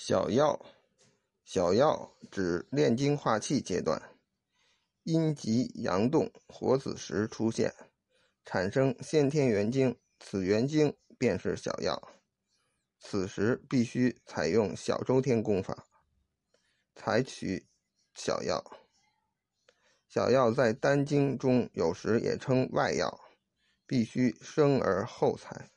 小药，小药指炼精化气阶段，阴极阳动，火子时出现，产生先天元精，此元精便是小药。此时必须采用小周天功法，采取小药。小药在丹经中有时也称外药，必须生而后采。